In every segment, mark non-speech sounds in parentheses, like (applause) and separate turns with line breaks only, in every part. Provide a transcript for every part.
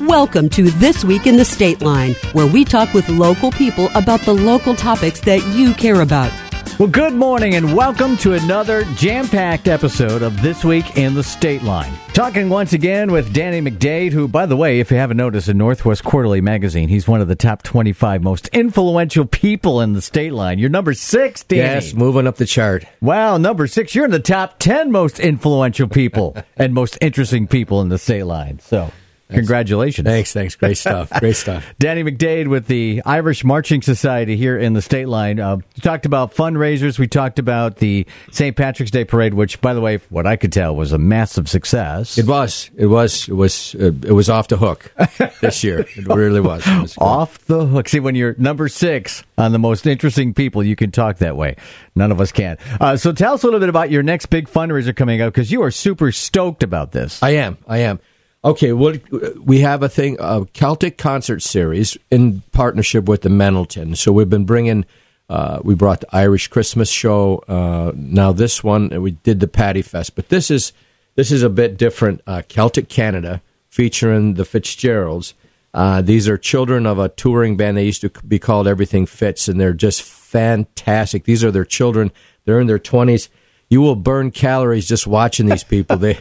Welcome to This Week in the State Line, where we talk with local people about the local topics that you care about.
Well, good morning and welcome to another jam packed episode of This Week in the State Line. Talking once again with Danny McDade, who, by the way, if you haven't noticed, in Northwest Quarterly magazine, he's one of the top 25 most influential people in the state line. You're number six, Danny.
Yes, moving up the chart.
Wow, number six. You're in the top 10 most influential people (laughs) and most interesting people in the state line. So. Congratulations.
Thanks, thanks. Great stuff. Great stuff. (laughs)
Danny McDade with the Irish Marching Society here in the state line. Uh, we talked about fundraisers. We talked about the St. Patrick's Day Parade, which, by the way, what I could tell was a massive success.
It was. It was. It was. Uh, it was off the hook this year. It really was. It was
off the hook. See, when you're number six on the most interesting people, you can talk that way. None of us can. Uh, so tell us a little bit about your next big fundraiser coming up because you are super stoked about this.
I am. I am. Okay, well, we have a thing, a Celtic concert series in partnership with the Mendelssohn. So we've been bringing, uh, we brought the Irish Christmas show. Uh, now this one, we did the Patty Fest, but this is this is a bit different. Uh, Celtic Canada featuring the Fitzgeralds. Uh, these are children of a touring band. They used to be called Everything Fitz, and they're just fantastic. These are their children. They're in their twenties. You will burn calories just watching these people. They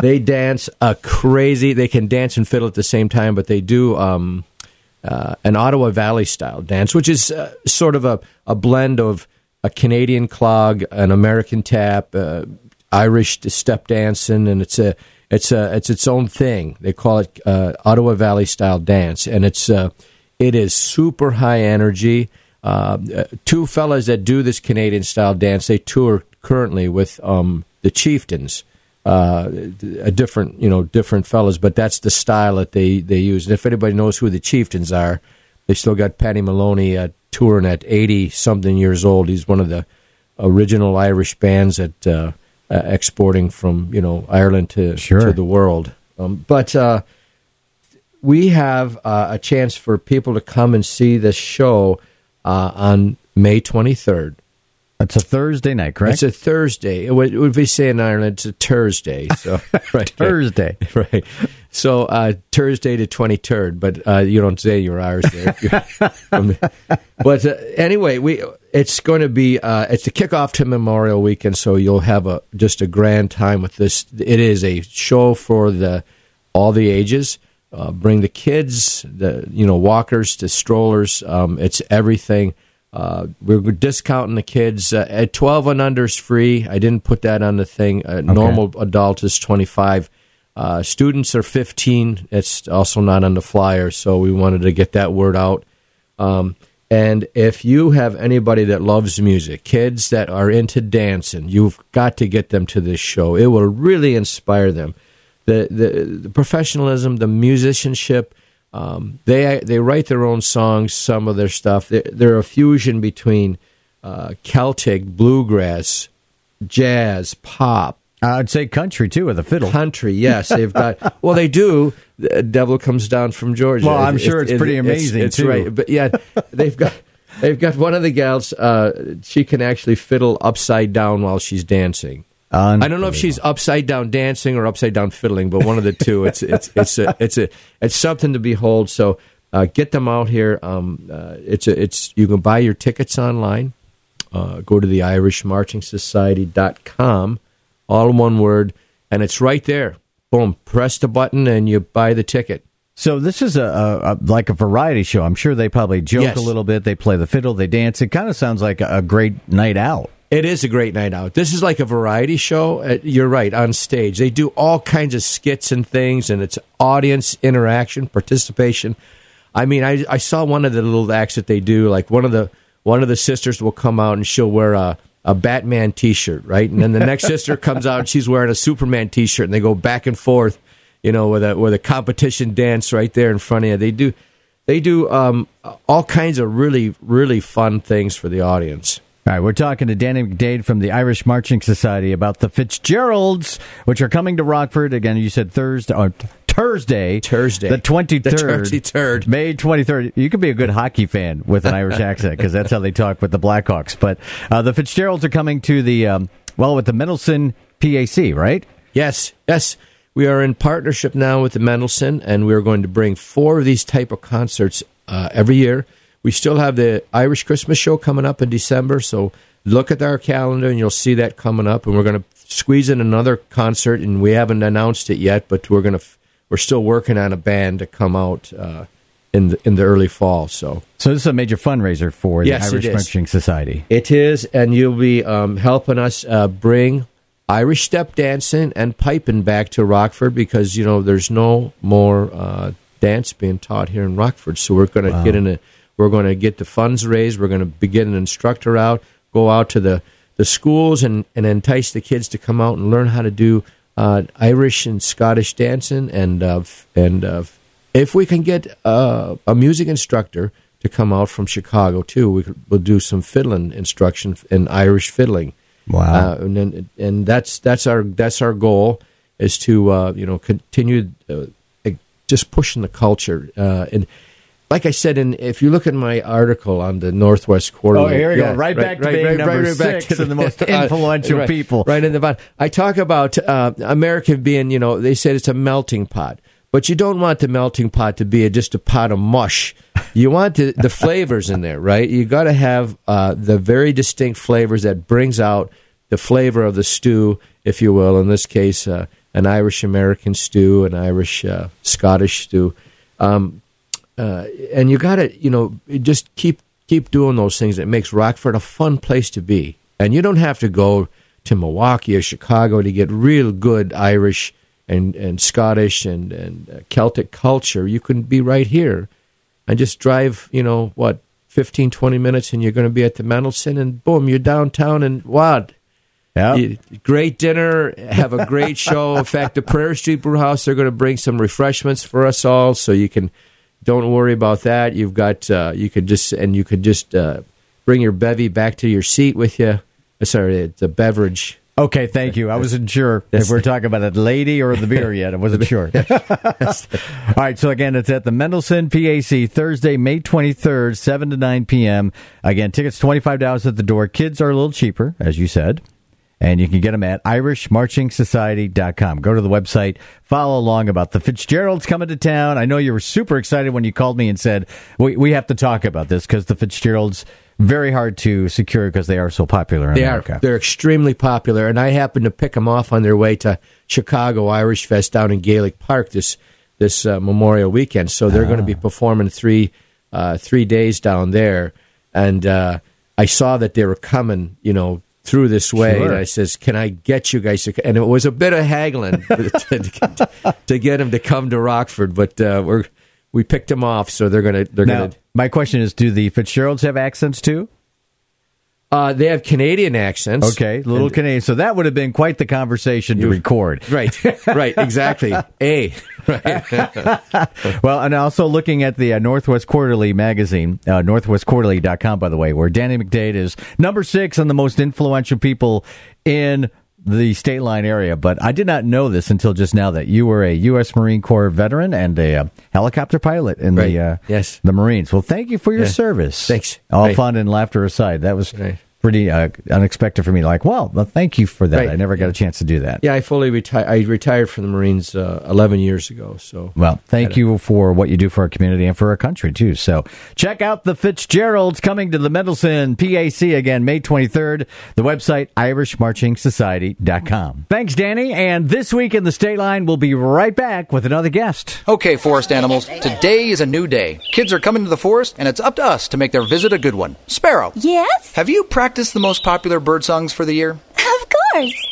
they dance a crazy. They can dance and fiddle at the same time, but they do um, uh, an Ottawa Valley style dance, which is uh, sort of a, a blend of a Canadian clog, an American tap, uh, Irish step dancing, and it's a it's a it's its own thing. They call it uh, Ottawa Valley style dance, and it's uh, it is super high energy. Uh, two fellas that do this Canadian style dance, they tour currently with um, the Chieftains uh, a different, you know, different fellas, but that's the style that they, they use. And if anybody knows who the Chieftains are, they still got Paddy Moloney uh, touring at 80 something years old. He's one of the original Irish bands that uh, uh exporting from, you know, Ireland to,
sure.
to the world. Um, but uh, we have uh, a chance for people to come and see this show on May 23rd.
It's a Thursday night, correct?
It's a Thursday. What would, we say in Ireland? It's a Thursday. So (laughs)
right, Thursday, (laughs)
right. So uh, Thursday to twenty third, but uh, you don't say you're Irish there. (laughs) but uh, anyway, we it's going to be uh, it's the kickoff to Memorial Weekend, so you'll have a just a grand time with this. It is a show for the all the ages. Uh, bring the kids, the you know walkers to strollers. Um, it's everything. Uh, we're discounting the kids uh, at 12 and under is free. I didn't put that on the thing. Uh, okay. Normal adult is 25. Uh, students are 15. It's also not on the flyer, so we wanted to get that word out. Um, and if you have anybody that loves music, kids that are into dancing, you've got to get them to this show. It will really inspire them. The the, the professionalism, the musicianship um, they they write their own songs. Some of their stuff. They're, they're a fusion between uh, Celtic bluegrass, jazz, pop.
I'd say country too, with a fiddle.
Country, (laughs) yes, they've got. well, they do. The devil comes down from Georgia.
Well, I'm sure it's, it's pretty amazing
it's, it's
too.
Right, but yeah, they've got. They've got one of the gals. Uh, she can actually fiddle upside down while she's dancing. I don't know if she's upside down dancing or upside down fiddling, but one of the two. It's it's it's a, it's a it's something to behold. So uh, get them out here. Um, uh, it's a, it's you can buy your tickets online. Uh, go to the IrishMarchingSociety.com, all in one word, and it's right there. Boom! Press the button and you buy the ticket.
So this is a, a, a, like a variety show. I'm sure they probably joke
yes.
a little bit. They play the fiddle, they dance. It kind of sounds like a, a great night out.
It is a great night out. This is like a variety show. Uh, you're right, on stage. They do all kinds of skits and things, and it's audience interaction, participation. I mean, I, I saw one of the little acts that they do. Like one of the one of the sisters will come out and she'll wear a, a Batman T-shirt, right? And then the next sister (laughs) comes out and she's wearing a Superman T-shirt, and they go back and forth, you know, with a with a competition dance right there in front of you. They do they do um, all kinds of really really fun things for the audience.
All right, we're talking to Danny McDade from the Irish Marching Society about the Fitzgeralds, which are coming to Rockford again. You said Thursday or Thursday,
Thursday,
the twenty
third,
May twenty third. You could be a good hockey fan with an Irish accent because that's how they talk with the Blackhawks. But uh, the Fitzgeralds are coming to the um, well with the Mendelssohn PAC, right?
Yes, yes. we are in partnership now with the Mendelssohn, and we're going to bring four of these type of concerts uh, every year. We still have the Irish Christmas show coming up in December, so look at our calendar and you'll see that coming up. And we're going to squeeze in another concert, and we haven't announced it yet, but we're going to we're still working on a band to come out uh, in the, in the early fall. So,
so this is a major fundraiser for the
Yes,
Irish
is.
Marching Society.
It is, and you'll be um, helping us uh, bring Irish step dancing and piping back to Rockford because you know there's no more uh, dance being taught here in Rockford. So we're going to get in a, we're going to get the funds raised. We're going to get an instructor out, go out to the the schools and, and entice the kids to come out and learn how to do uh, Irish and Scottish dancing and uh, and uh, if we can get uh, a music instructor to come out from Chicago too, we could, we'll do some fiddling instruction in Irish fiddling.
Wow.
Uh, and then, and that's that's our that's our goal is to uh, you know continue uh, just pushing the culture uh, and. Like I said, in if you look at my article on the Northwest Quarterly,
Oh, here we go. Right back to being number six the most (laughs) influential
right,
people.
Right in the bottom. I talk about uh, America being, you know, they said it's a melting pot. But you don't want the melting pot to be a, just a pot of mush. You want the, the flavors in there, right? You got to have uh, the very distinct flavors that brings out the flavor of the stew, if you will. In this case, uh, an Irish American stew, an Irish uh, Scottish stew. Um, uh, and you got to, you know, just keep keep doing those things. It makes Rockford a fun place to be, and you don't have to go to Milwaukee or Chicago to get real good Irish and and Scottish and and uh, Celtic culture. You can be right here, and just drive, you know, what 15, 20 minutes, and you're going to be at the Mendelssohn, and boom, you're downtown, and what?
Yeah.
Great dinner, have a great show. In fact, the Prairie Street Brew House, they're going to bring some refreshments for us all, so you can don't worry about that. You've got uh, you could just and you could just uh, bring your bevy back to your seat with you. Sorry, it's a beverage.
Okay, thank you. I wasn't sure if we're talking about a lady or the beer yet. I wasn't sure. (laughs) (laughs) All right, so again, it's at the Mendelssohn PAC Thursday, May 23rd, 7 to 9 p.m. Again, tickets $25 at the door. Kids are a little cheaper, as you said. And you can get them at IrishMarchingSociety.com. Go to the website, follow along about the Fitzgeralds coming to town. I know you were super excited when you called me and said, we, we have to talk about this because the Fitzgeralds, very hard to secure because they are so popular in
They
America.
are they're extremely popular, and I happened to pick them off on their way to Chicago Irish Fest down in Gaelic Park this this uh, Memorial weekend. So they're going to be performing three uh, three days down there, and uh, I saw that they were coming, you know. Through this way,
Sure.
and I says, "Can I get you guys?" To, and it was a bit of haggling (laughs) to, to, get him to come to Rockford, but uh, we're we picked him off, so they're gonna they're
Now,
gonna
my question is: Do the Fitzgeralds have accents too?
Uh, they have Canadian accents.
Okay, little
And-
Canadian. So that would have been quite the conversation to record.
Right, right, exactly. (laughs) A. Right.
Well, and also looking at the uh, Northwest Quarterly magazine, uh, northwestquarterly.com, by the way, where Danny McDade is number six on the most influential people in the state line area. But I did not know this until just now that you were a U.S. Marine Corps veteran and a uh, helicopter pilot in
Right.
the uh,
Yes.
the Marines. Well, thank you for your
Yeah.
service.
Thanks.
All
Right.
fun and laughter aside, that was
Right.
Pretty uh, unexpected for me. Like, well, well, thank you for that.
Right.
I never got a chance to do that.
Yeah, I fully retired. I retired from the Marines uh, 11 years ago. So
Well, thank you for what you do for our community and for our country, too. So check out the Fitzgeralds coming to the Mendelssohn PAC again, May 23rd. The website, irishmarchingsociety.com. Thanks, Danny. And this week in the State Line, we'll be right back with another guest.
Okay, forest animals, today is a new day. Kids are coming to the forest, and it's up to us to make their visit a good one. Sparrow,
Yes?
have you practiced the most popular bird songs for the year?
Of course.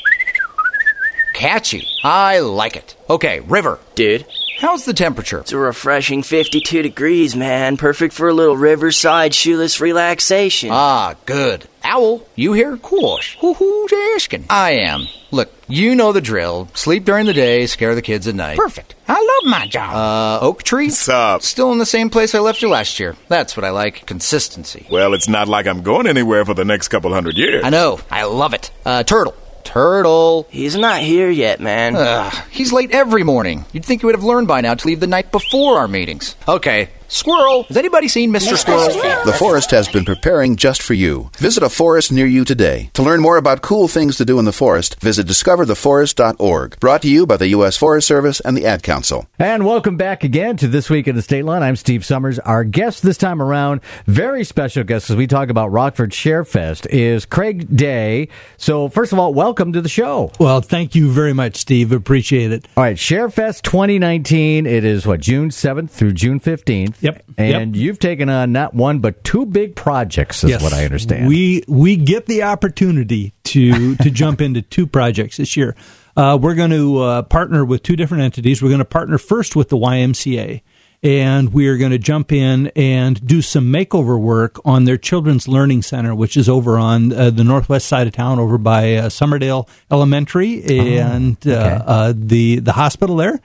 Catchy. I like it. Okay, River,
Dude,
how's the temperature?
it's a refreshing 52 degrees, man. Perfect for a little riverside shoeless relaxation.
Ah, good. Owl, you here? Course. Who who's asking? I am. Look, you know the drill. Sleep during the day, scare the kids at night. Perfect. I love my job. Uh, Oak Tree?
What's up?
Still in the same place I left you last year. That's what I like. Consistency.
Well, it's not like I'm going anywhere for the next couple hundred years.
I know. I love it. Uh, Turtle. Turtle.
He's not here yet, man.
Ugh, he's late every morning. You'd think he would have learned by now to leave the night before our meetings. Okay, Squirrel! Has anybody seen Mr. Squirrel?
The forest has been preparing just for you. Visit a forest near you today. To learn more about cool things to do in the forest, visit discovertheforest.org. Brought to you by the U.S. Forest Service and the Ad Council.
And welcome back again to This Week in the State Line. I'm Steve Summers. Our guest this time around, very special guest as we talk about Rockford Share Fest, is Craig Day. So, first of all, welcome to the show.
Well, thank you very much, Steve. Appreciate it.
All right, Share Fest 2019. It is what, June 7th through June 15th?
Yep.
And
yep.
you've taken on not one, but two big projects, is
yes.
what I understand.
We, we get the opportunity to, to (laughs) jump into two projects this year. Uh, we're going to uh, partner with two different entities. We're going to partner first with the YMCA, and we are going to jump in and do some makeover work on their Children's Learning Center, which is over on uh, the northwest side of town, over by uh, Summerdale Elementary and
oh, okay.
uh, the the hospital there.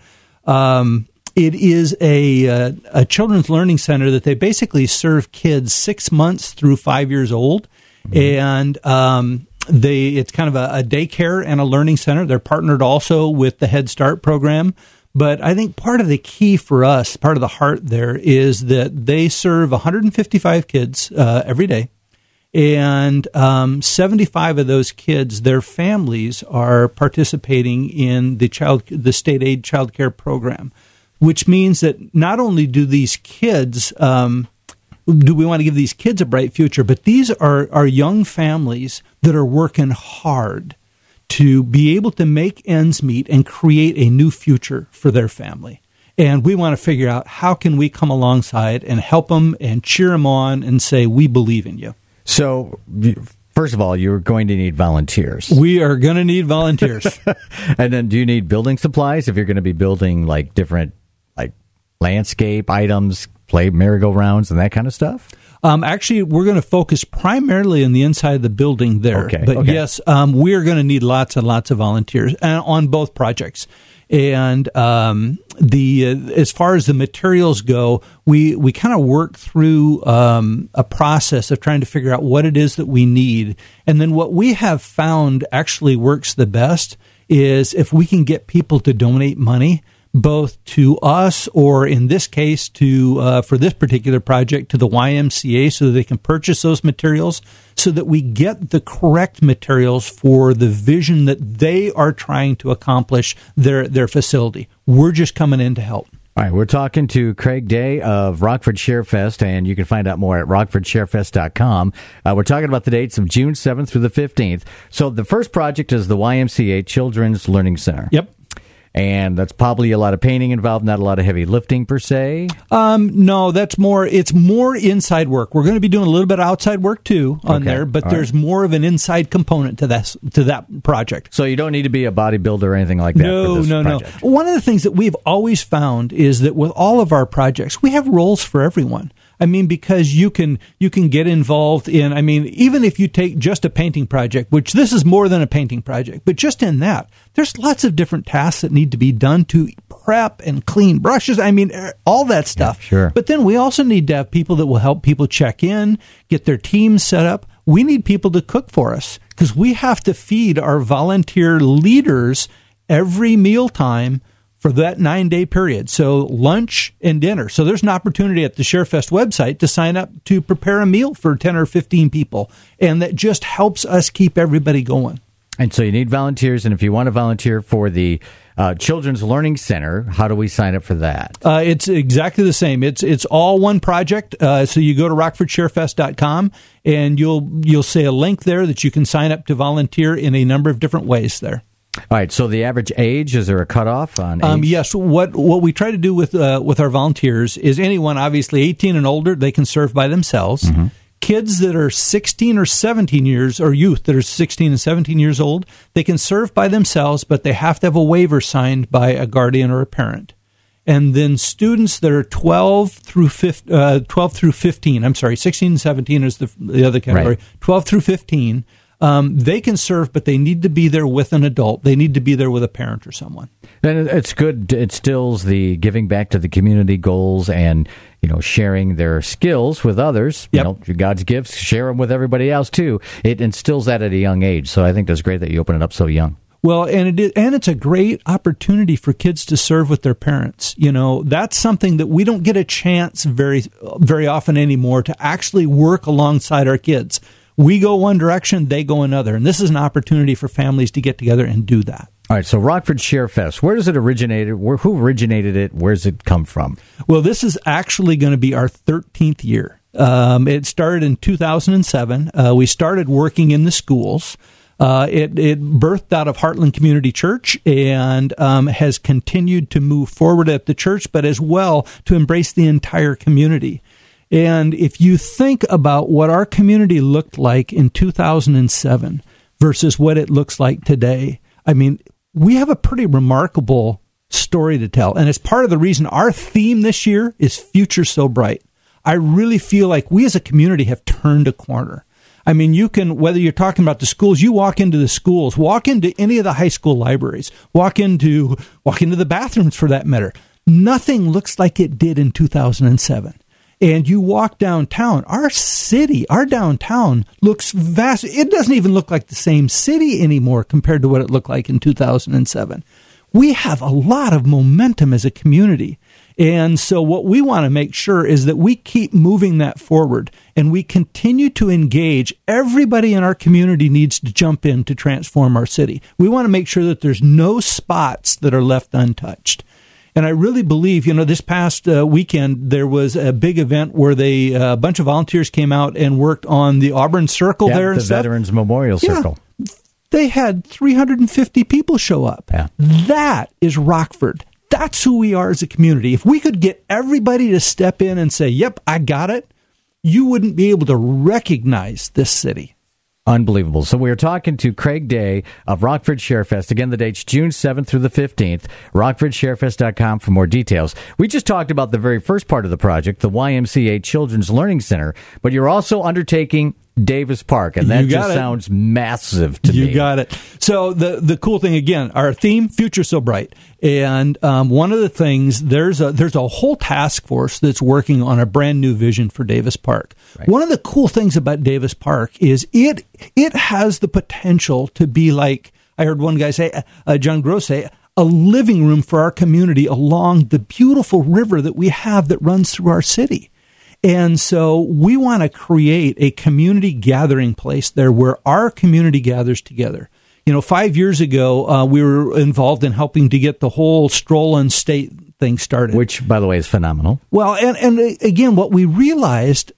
Um, it is a uh, a children's learning center that they basically serve kids six months through five years old, mm-hmm. and um, they it's kind of a, a, daycare and a learning center. They're partnered also with the Head Start program. But I think part of the key for us, part of the heart there, is that they serve 155 kids uh, every day, and um, 75 of those kids, their families are participating in the child the state aid child care program which means that not only do these kids um, do we want to give these kids a bright future, but these are, are young families that are working hard to be able to make ends meet and create a new future for their family. And we want to figure out how can we come alongside and help them and cheer them on and say, we believe in you.
So, first of all, you're going to need volunteers.
We are going to need volunteers. (laughs)
and then do you need building supplies if you're going to be building like different landscape items, play merry-go-rounds and that kind of stuff?
Um, actually, we're going to focus primarily on the inside of the building there.
Okay,
but
okay.
yes, um, we are going to need lots and lots of volunteers on both projects. And um, the uh, as far as the materials go, we we kind of work through um, a process of trying to figure out what it is that we need, and then what we have found actually works the best is if we can get people to donate money both to us or in this case to uh, for this particular project to the YMCA so that they can purchase those materials so that we get the correct materials for the vision that they are trying to accomplish their their facility. We're just coming in to help.
All right, we're talking to Craig Day of Rockford Share Fest, and you can find out more at rockfordsharefest.com. Uh, we're talking about the dates of June 7th through the 15th. So the first project is the YMCA Children's Learning Center.
Yep
and that's probably a lot of painting involved, not a lot of heavy lifting per se.
Um, no, that's more. It's more inside work. We're going to be doing a little bit of outside work too on
Okay,
there, but
all
there's more of an inside component to that to that project.
So you don't need to be a bodybuilder or anything like that.
No,
for this
no,
project.
no. One of the things that we've always found is that with all of our projects, we have roles for everyone. I mean, because you can you can get involved in. I mean, even if you take just a painting project, which this is more than a painting project, but just in that, there's lots of different tasks that need to be done to prep and clean brushes. I mean, eh, all that stuff.
sure.
But then we also need to have people that will help people check in, get their teams set up. We need people to cook for us because we have to feed our volunteer leaders every mealtime for that nine day period. So lunch and dinner. So there's an opportunity at the ShareFest website to sign up to prepare a meal for 10 or 15 people. And that just helps us keep everybody going.
And so you need volunteers, and if you want to volunteer for the uh, Children's Learning Center, how do we sign up for that?
Uh, it's exactly the same. It's it's all one project. Uh, so you go to rockfordsharefest.com and you'll you'll see a link there that you can sign up to volunteer in a number of different ways there.
All right. So the average age is there a cutoff on? Age?
Um, yes. What what we try to do with uh, with our volunteers is anyone obviously 18 and older they can serve by themselves.
Mm-hmm.
Kids that are 16 or 17 years, or youth that are 16 and 17 years old, they can serve by themselves, but they have to have a waiver signed by a guardian or a parent. And then students that are 12 through 15, uh, 12 through 15, I'm sorry, 16 and 17 is the, the other category.
Right.
12 through 15, um, they can serve, but they need to be there with an adult. They need to be there with a parent or someone.
And it's good. It instills the giving back to the community goals and you know sharing their skills with others.
Yep.
You know, God's gifts, share them with everybody else too. It instills that at a young age. So I think that's great that you open it up so young.
Well, and it is, and it's a great opportunity for kids to serve with their parents. You know, that's something that we don't get a chance very very often anymore to actually work alongside our kids. We go one direction, they go another, and this is an opportunity for families to get together and do that.
All right, so Rockford Share Fest, where does it originate? Where, who originated it? Where's it come from?
Well, this is actually going to be our 13th year. Um, it started in 2007. Uh, we started working in the schools. Uh, it, it birthed out of Heartland Community Church and um, has continued to move forward at the church, but as well to embrace the entire community. And if you think about what our community looked like in 2007 versus what it looks like today, I mean, we have a pretty remarkable story to tell. And it's part of the reason our theme this year is Future So Bright. I really feel like we as a community have turned a corner. I mean, you can, whether you're talking about the schools, you walk into the schools, walk into any of the high school libraries, walk into, walk into the bathrooms for that matter. Nothing looks like it did in 2007 and you walk downtown, our city, our downtown looks vast. It doesn't even look like the same city anymore compared to what it looked like in 2007. We have a lot of momentum as a community. And so, what we want to make sure is that we keep moving that forward and we continue to engage. Everybody in our community needs to jump in to transform our city. We want to make sure that there's no spots that are left untouched. And I really believe, you know, this past uh, weekend there was a big event where they uh, a bunch of volunteers came out and worked on the Auburn Circle
yeah,
there,
the Veterans Memorial Circle.
Yeah. They had 350 people show up.
Yeah.
That is Rockford. That's who we are as a community. If we could get everybody to step in and say, "Yep, I got it," you wouldn't be able to recognize this city.
Unbelievable. So we are talking to Craig Day of Rockford Sharefest. Again, the date's June 7th through the 15th. RockfordSharefest.com for more details. We just talked about the very first part of the project, the YMCA Children's Learning Center, but you're also undertaking Davis Park, and that just it. sounds massive to
you
me.
You got it. So the the cool thing again, our theme, future so bright, and um, one of the things there's a there's a whole task force that's working on a brand new vision for Davis Park. Right. One of the cool things about Davis Park is it it has the potential to be like I heard one guy say, uh, John Gross say, a living room for our community along the beautiful river that we have that runs through our city. And so we want to create a community gathering place there where our community gathers together. You know, five years ago, uh, we were involved in helping to get the whole Stroll on State thing started.
Which, by the way, is phenomenal.
Well, and, and again, what we realized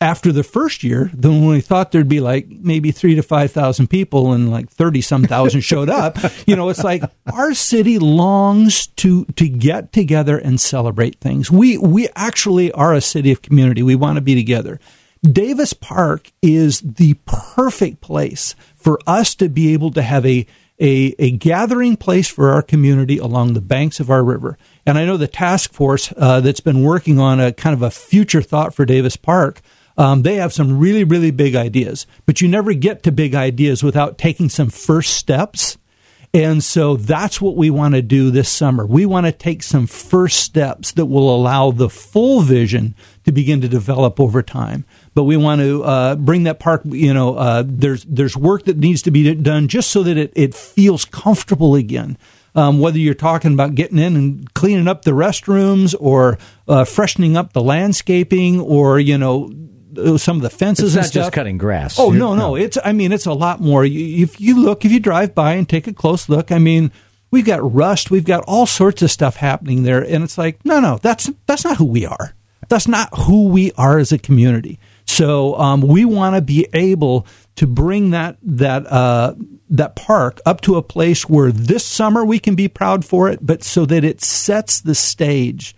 after the first year, then when we thought there'd be like maybe three to five thousand people and like thirty some thousand (laughs) showed up, you know, it's like our city longs to to get together and celebrate things. We we actually are a city of community. We want to be together. Davis Park is the perfect place for us to be able to have a a, a gathering place for our community along the banks of our river. And I know the task force uh, that's been working on a kind of a future thought for Davis Park um, they have some really, really big ideas, but you never get to big ideas without taking some first steps. And so that's what we want to do this summer. We want to take some first steps that will allow the full vision to begin to develop over time. But we want to uh, bring that park. You know, uh, there's there's work that needs to be done just so that it, it feels comfortable again. Um, whether you're talking about getting in and cleaning up the restrooms or uh, freshening up the landscaping or you know some of the fences
it's
and
not just cutting grass.
Oh no, no, it's I mean it's a lot more. If you look, if you drive by and take a close look, I mean we've got rust, we've got all sorts of stuff happening there, and it's like no, no, that's that's not who we are. That's not who we are as a community. So um, we want to be able to bring that that uh, that park up to a place where this summer we can be proud for it, but so that it sets the stage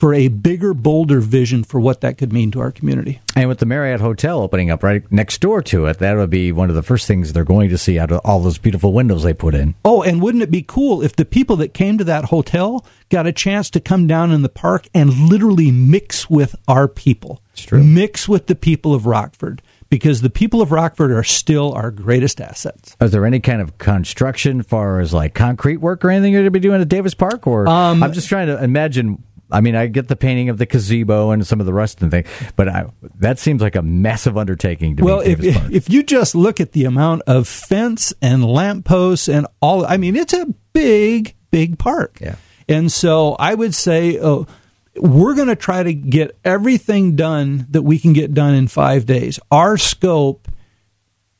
for a bigger, bolder vision for what that could mean to our community.
And with the Marriott Hotel opening up right next door to it, that would be one of the first things they're going to see out of all those beautiful windows they put in.
Oh, and wouldn't it be cool if the people that came to that hotel got a chance to come down in the park and literally mix with our people?
It's true.
Mix with the people of Rockford because the people of Rockford are still our greatest assets.
Is there any kind of construction, far as like concrete work or anything you're going to be doing at Davis Park? Or um, I'm just trying to imagine I mean, I get the painting of the gazebo and some of the rest and the thing, but I, that seems like a massive undertaking to
well,
me.
if, if you just look at the amount of fence and lampposts and all, I mean, it's a big, big park.
Yeah.
And so I would say oh, we're going to try to get everything done that we can get done in five days. Our scope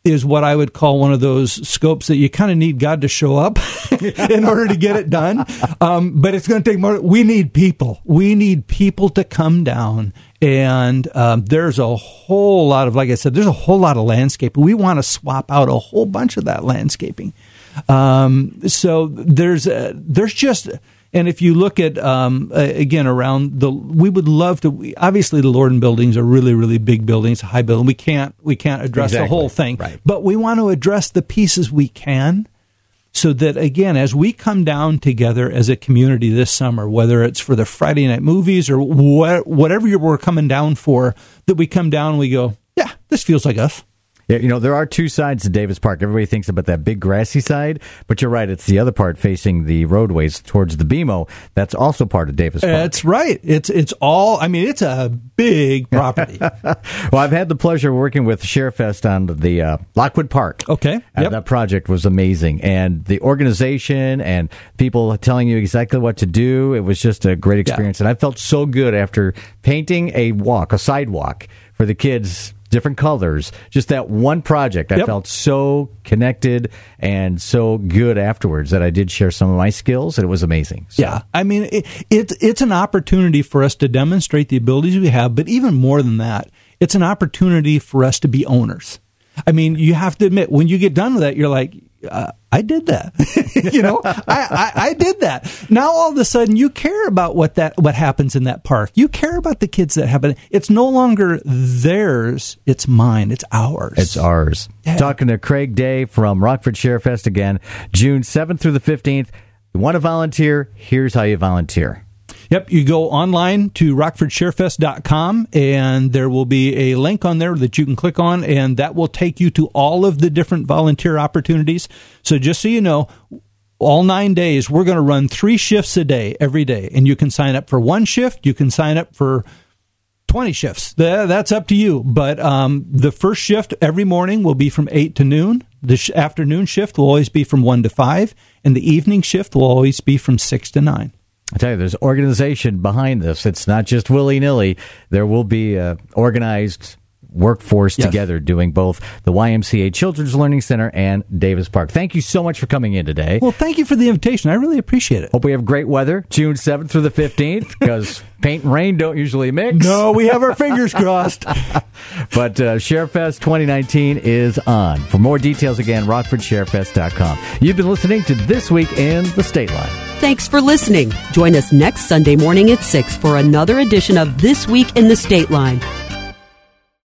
is what I would call one of those scopes that you kind of need God to show up (laughs) in order to get it done. Um, but it's going to take more. We need people. We need people to come down. And um, there's a whole lot of, like I said, there's a whole lot of landscaping. We want to swap out a whole bunch of that landscaping. Um, so there's there's just and if you look at um, again around the, we would love to. We, obviously, the Lorden buildings are really, really big buildings, high building. We can't we can't address
Exactly.
the whole thing,
Right.
but we want to address the pieces we can. So that again, as we come down together as a community this summer, whether it's for the Friday night movies or wha- whatever you're, we're coming down for, that we come down and we go, yeah, this feels like us.
Yeah, you know, there are two sides to Davis Park. Everybody thinks about that big grassy side, but you're right. It's the other part facing the roadways towards the BMO. That's also part of Davis Park.
That's right. It's it's all. I mean, it's a big (laughs) property.
well, I've had the pleasure of working with Sharefest on the uh, Lockwood Park.
Okay.
And
Yep.
that project was amazing. And the organization and people telling you exactly what to do, it was just a great experience. And I felt so good after painting a walk, a sidewalk for the kids, different colors. Just that one project. I
Yep.
felt so connected and so good afterwards that I did share some of my skills, and it was amazing. So,
Yeah, I mean, it, it's it's an opportunity for us to demonstrate the abilities we have, but even more than that, it's an opportunity for us to be owners. I mean, you have to admit when you get done with that, you're like, uh, I did that. (laughs) you know, I, I, I did that. Now all of a sudden, you care about what that what happens in that park. You care about the kids that happen. It's no longer theirs; it's mine. It's ours.
It's ours.
Yeah.
Talking to Craig Day from Rockford Sharefest again, June 7th through the 15th. You want to volunteer? Here's how you volunteer.
Yep, you go online to rockfordsharefest.com and there will be a link on there that you can click on and that will take you to all of the different volunteer opportunities. So just so you know, all nine days, we're going to run three shifts a day every day. And you can sign up for one shift, you can sign up for 20 shifts. That's up to you. But um, the first shift every morning will be from 8 to noon. The sh- afternoon shift will always be from 1 to 5. And the evening shift will always be from 6 to 9.
I tell you, there's organization behind this. It's not just willy nilly. There will be a organized workforce
Yes.
together doing both the YMCA Children's Learning Center and Davis Park. Thank you so much for coming in today.
Well, thank you for the invitation. I really appreciate it.
Hope we have great weather June 7th through the 15th because (laughs) paint and rain don't usually mix.
No, we have our fingers crossed. (laughs)
But uh, Sharefest 2019 is on. For more details, again, RockfordSharefest.com. You've been listening to This Week in the State Line.
Thanks for listening. Join us next Sunday morning at 6 for another edition of This Week in the State Line.